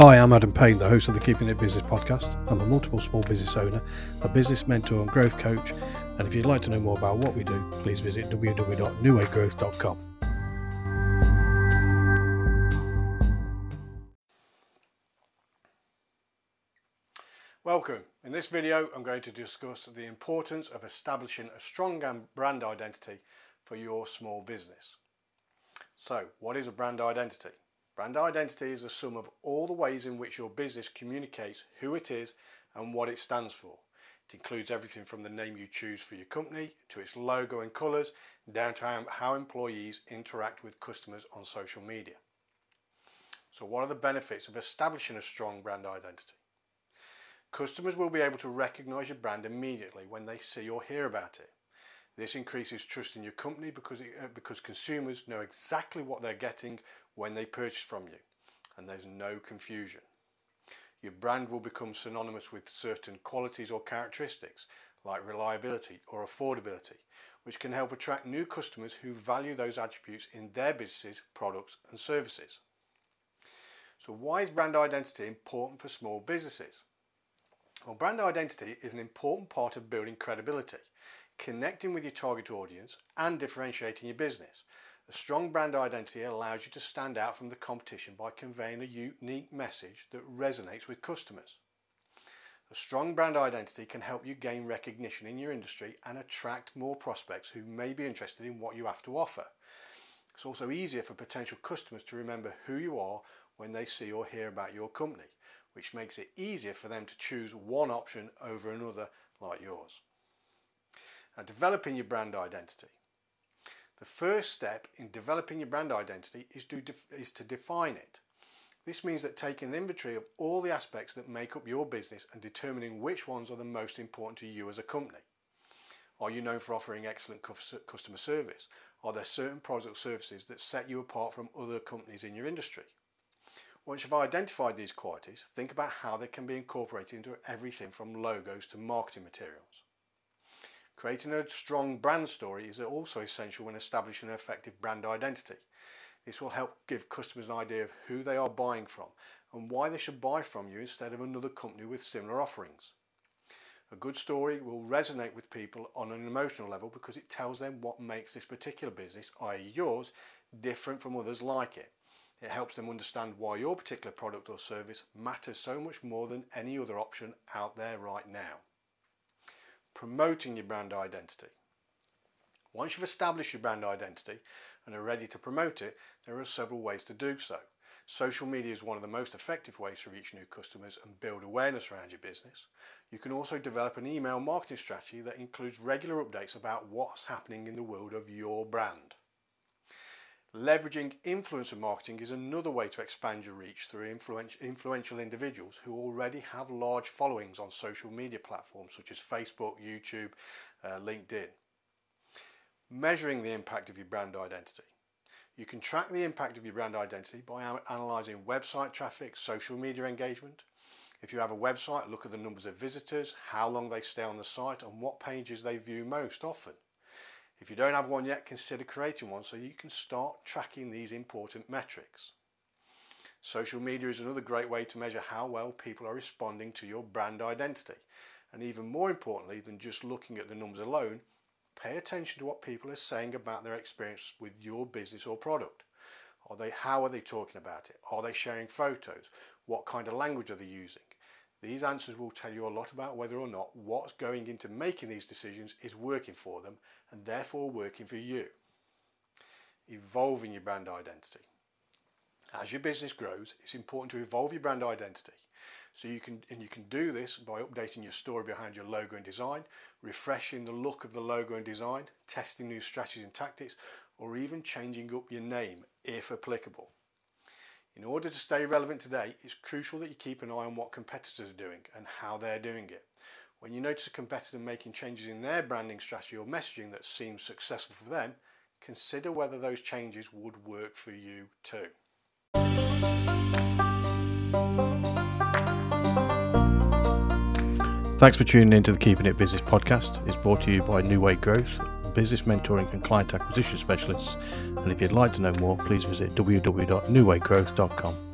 Hi, I'm Adam Payne, the host of the Keeping It Business podcast. I'm a multiple small business owner, a business mentor and growth coach. And if you'd like to know more about what we do, please visit www.newwaygrowth.com. Welcome. In this video, I'm going to discuss the importance of establishing a strong brand identity for your small business. So, what is a brand identity? Brand identity is the sum of all the ways in which your business communicates who it is and what it stands for. It includes everything from the name you choose for your company to its logo and colours, down to how employees interact with customers on social media. So, what are the benefits of establishing a strong brand identity? Customers will be able to recognise your brand immediately when they see or hear about it. This increases trust in your company because, it, uh, because consumers know exactly what they're getting when they purchase from you and there's no confusion. Your brand will become synonymous with certain qualities or characteristics like reliability or affordability, which can help attract new customers who value those attributes in their businesses, products and services. So why is brand identity important for small businesses? Well, brand identity is an important part of building credibility connecting with your target audience and differentiating your business. A strong brand identity allows you to stand out from the competition by conveying a unique message that resonates with customers. A strong brand identity can help you gain recognition in your industry and attract more prospects who may be interested in what you have to offer. It's also easier for potential customers to remember who you are when they see or hear about your company, which makes it easier for them to choose one option over another like yours. Developing your brand identity. The first step in developing your brand identity is to, is to define it. This means that taking an inventory of all the aspects that make up your business and determining which ones are the most important to you as a company. Are you known for offering excellent customer service? Are there certain products or services that set you apart from other companies in your industry? Once you've identified these qualities, think about how they can be incorporated into everything from logos to marketing materials. Creating a strong brand story is also essential when establishing an effective brand identity. This will help give customers an idea of who they are buying from and why they should buy from you instead of another company with similar offerings. A good story will resonate with people on an emotional level because it tells them what makes this particular business, i.e., yours, different from others like it. It helps them understand why your particular product or service matters so much more than any other option out there right now promoting your brand identity. Once you've established your brand identity and are ready to promote it, there are several ways to do so. Social media is one of the most effective ways to reach new customers and build awareness around your business. You can also develop an email marketing strategy that includes regular updates about what's happening in the world of your brand. Leveraging influencer marketing is another way to expand your reach through influential individuals who already have large followings on social media platforms such as Facebook, YouTube, uh, LinkedIn. Measuring the impact of your brand identity. You can track the impact of your brand identity by analysing website traffic, social media engagement. If you have a website, look at the numbers of visitors, how long they stay on the site, and what pages they view most often. If you don't have one yet, consider creating one so you can start tracking these important metrics. Social media is another great way to measure how well people are responding to your brand identity. And even more importantly than just looking at the numbers alone, pay attention to what people are saying about their experience with your business or product. Are they, how are they talking about it? Are they sharing photos? What kind of language are they using? These answers will tell you a lot about whether or not what's going into making these decisions is working for them and therefore working for you. Evolving your brand identity. As your business grows, it's important to evolve your brand identity. So you can and you can do this by updating your story behind your logo and design, refreshing the look of the logo and design, testing new strategies and tactics, or even changing up your name if applicable. In order to stay relevant today, it's crucial that you keep an eye on what competitors are doing and how they're doing it. When you notice a competitor making changes in their branding strategy or messaging that seems successful for them, consider whether those changes would work for you too. Thanks for tuning in to the Keeping It Business podcast. It's brought to you by New Way Growth business mentoring and client acquisition specialists. And if you'd like to know more, please visit www.newwaygrowth.com.